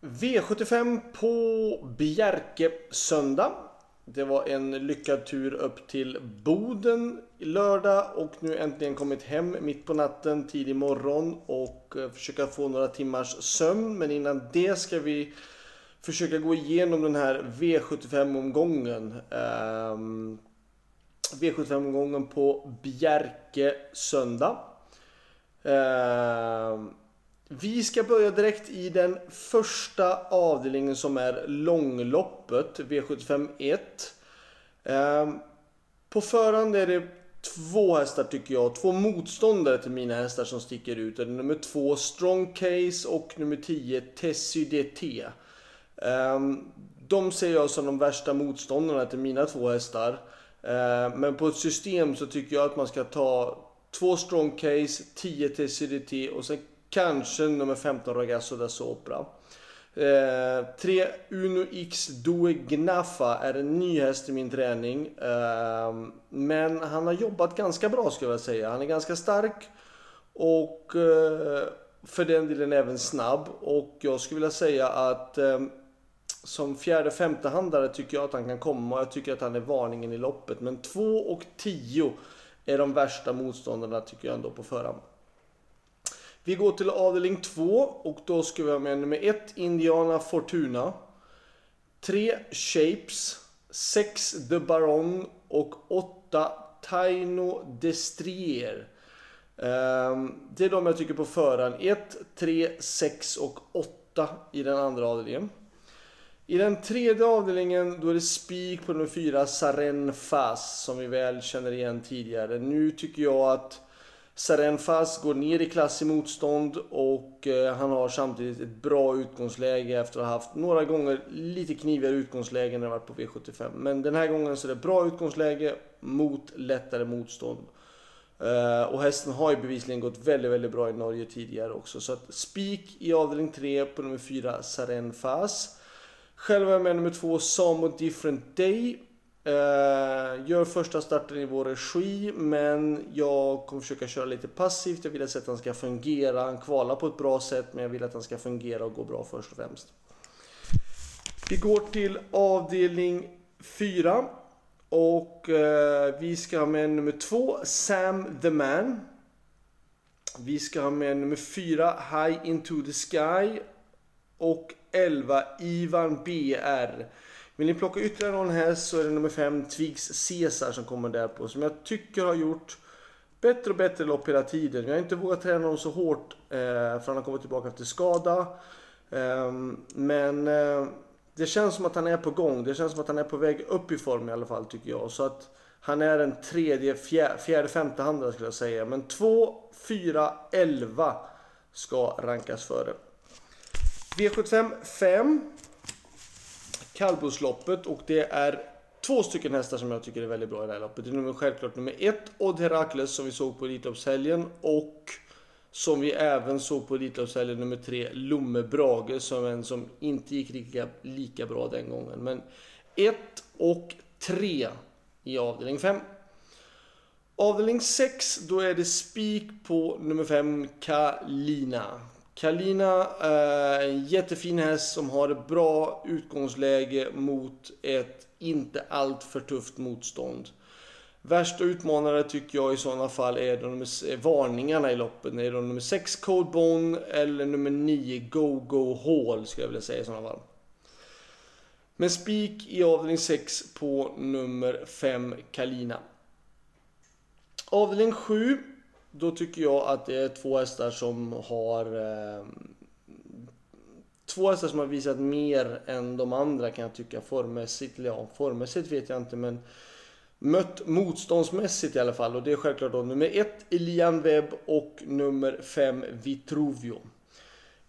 V75 på Bjerke söndag. Det var en lyckad tur upp till Boden i lördag och nu äntligen kommit hem mitt på natten, tidig morgon och eh, försöka få några timmars sömn. Men innan det ska vi försöka gå igenom den här V75-omgången. Um, V75-omgången på Bjerke söndag. Um, ehm, vi ska börja direkt i den första avdelningen som är långloppet, V75 1. Ehm, på förhand är det två hästar tycker jag, två motståndare till mina hästar som sticker ut. Det är nummer två Strong Case och nummer 10 Tessy DT. Ehm, de ser jag som de värsta motståndarna till mina två hästar. Ehm, men på ett system så tycker jag att man ska ta två Strong Case, 10 Tessy DT och sen Kanske nummer 15 Ragazzo da Sopra. Eh, 3 Uno X Due Gnaffa är en ny häst i min träning. Eh, men han har jobbat ganska bra skulle jag säga. Han är ganska stark. Och eh, för den delen även snabb. Och jag skulle vilja säga att eh, som fjärde femtehandare tycker jag att han kan komma. Jag tycker att han är varningen i loppet. Men 2 och 10 är de värsta motståndarna tycker jag ändå på förhand. Vi går till avdelning 2 och då ska vi ha med nummer 1 Indiana Fortuna. 3 Shapes. 6 The Baron och 8 Taino Destrier. Ehm, det är de jag tycker på förhand. 1, 3, 6 och 8 i den andra avdelningen. I den tredje avdelningen då är det spik på nummer 4 Saren Fas som vi väl känner igen tidigare. Nu tycker jag att Serenfas går ner i klass i motstånd och eh, han har samtidigt ett bra utgångsläge efter att ha haft några gånger lite knivigare utgångsläge när han varit på V75. Men den här gången så är det bra utgångsläge mot lättare motstånd. Eh, och hästen har ju bevisligen gått väldigt, väldigt bra i Norge tidigare också. Så att spik i avdelning 3 på nummer 4 Sarenfas. Själv är jag med nummer 2 Samo Different Day. Eh, Gör första starten i vår regi men jag kommer försöka köra lite passivt. Jag vill att han ska fungera. Han kvalar på ett bra sätt men jag vill att han ska fungera och gå bra först och främst. Vi går till avdelning 4. Och eh, vi ska ha med nummer 2 Sam the Man. Vi ska ha med nummer 4 High Into the Sky. Och 11 Ivan BR. Vill ni plocka ytterligare någon häst så är det nummer 5 Twigs Caesar som kommer där på. Som jag tycker har gjort bättre och bättre lopp hela tiden. Jag har inte vågat träna honom så hårt eh, för han har kommit tillbaka efter skada. Eh, men eh, det känns som att han är på gång. Det känns som att han är på väg upp i form i alla fall tycker jag. Så att han är en tredje, fjärde, fjärde femte handlare skulle jag säga. Men 2, 4, 11 ska rankas före. V75 5 kallblodsloppet och det är två stycken hästar som jag tycker är väldigt bra i det här loppet. Det är nummer, självklart nummer ett Odd Herakles som vi såg på Elitloppshelgen och som vi även såg på Elitloppshelgen nummer tre Lomme Brage som en som inte gick lika, lika bra den gången. Men 1 och 3 i avdelning 5. Avdelning 6, då är det spik på nummer 5 Kalina. Kalina är en jättefin häst som har ett bra utgångsläge mot ett inte allt för tufft motstånd. Värsta utmanare tycker jag i sådana fall är de varningarna i loppet. Det är de nummer 6 Codebone eller nummer 9 Go Go Hall skulle jag vilja säga i sådana fall. Men spik i avdelning 6 på nummer 5 Kalina. Avdelning 7 då tycker jag att det är två hästar som har eh, Två hästar som har visat mer än de andra kan jag tycka formmässigt. Ja, formmässigt vet jag inte men Mött motståndsmässigt i alla fall och det är självklart då nummer 1 Elian Webb och nummer 5 Vitruvio.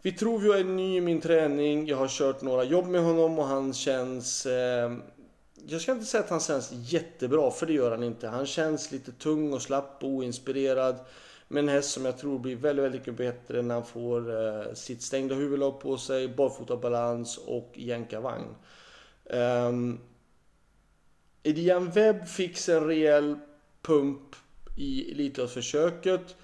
Vitruvio är ny i min träning. Jag har kört några jobb med honom och han känns eh, jag ska inte säga att han känns jättebra, för det gör han inte. Han känns lite tung och slapp och oinspirerad. Med en häst som jag tror blir väldigt, väldigt mycket bättre när han får eh, sitt stängda huvudlag på sig, barfotabalans och jänkarvagn. Ehm, um, Edian Webb fick en rejäl pump i Elitloppsförsöket.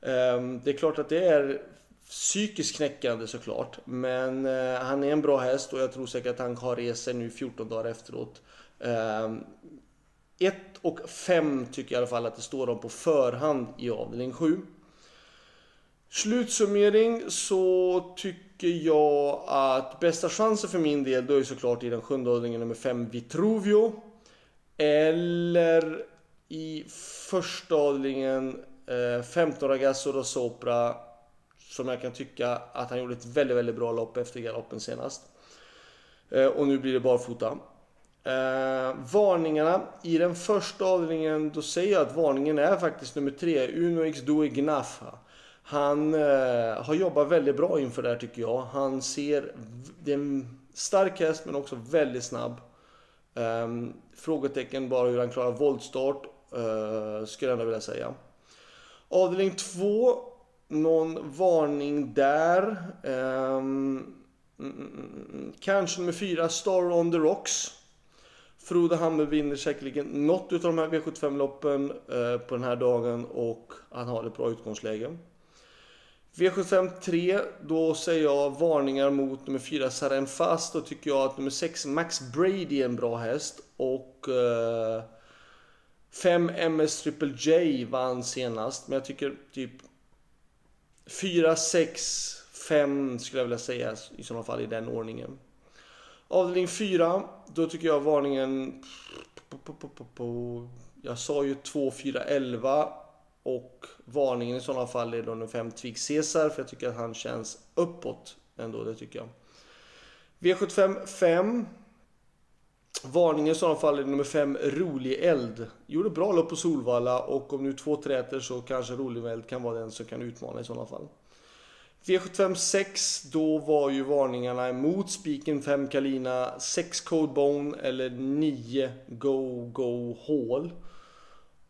Um, ehm, det är klart att det är psykiskt knäckande såklart. Men uh, han är en bra häst och jag tror säkert att han har rest sig nu 14 dagar efteråt. Ehm, 1 och 5 tycker jag i alla fall att det står om på förhand i avdelning 7. Slutsummering så tycker jag att bästa chansen för min del då är såklart i den sjunde avdelningen nummer 5 Vitruvio. Eller i första avdelningen eh, 15 Ragazzo da Sopra. Som jag kan tycka att han gjorde ett väldigt, väldigt bra lopp efter galoppen senast. Eh, och nu blir det barfota. Eh, varningarna. I den första avdelningen då säger jag att varningen är faktiskt nummer 3. Uno X Due Gnafa. Han eh, har jobbat väldigt bra inför det här tycker jag. Han ser... Det är en stark häst men också väldigt snabb. Eh, frågetecken bara hur han klarar voltstart. Eh, skulle jag ändå vilja säga. Avdelning 2. Någon varning där. Um, kanske nummer 4, Star on the Rocks. Frode Hammer vinner säkerligen något av de här V75-loppen eh, på den här dagen och han har ett bra utgångsläge. V75 3, då säger jag varningar mot nummer 4 Saren Fast. Då tycker jag att nummer 6 Max Brady är en bra häst. Och eh, 5 MS Triple J vann senast. Men jag tycker typ 4, 6, 5 skulle jag vilja säga i sådana fall i den ordningen. Avdelning 4, då tycker jag varningen... Jag sa ju 2, 4, 11 och varningen i sådana fall är då nummer 5 Twig Caesar för jag tycker att han känns uppåt ändå, det tycker jag. V75 5. Varningen i sådana fall är nummer 5 Rolig Eld. Gjorde bra lopp på Solvalla och om nu två träter så kanske Rolig Eld kan vara den som kan utmana i sådana fall. V75 6, då var ju varningarna emot spiken 5 Kalina, 6 Code Bone eller 9 Go Go Hall.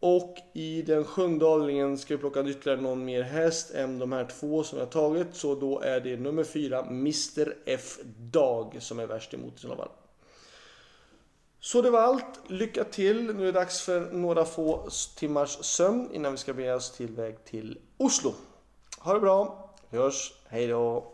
Och i den sjunde avdelningen ska vi plocka ytterligare någon mer häst än de här två som jag tagit. Så då är det nummer 4, Mr F Dag, som är värst emot i sådana fall. Så det var allt. Lycka till. Nu är det dags för några få timmars sömn innan vi ska bege oss till väg till Oslo. Ha det bra. Vi hörs. Hej då.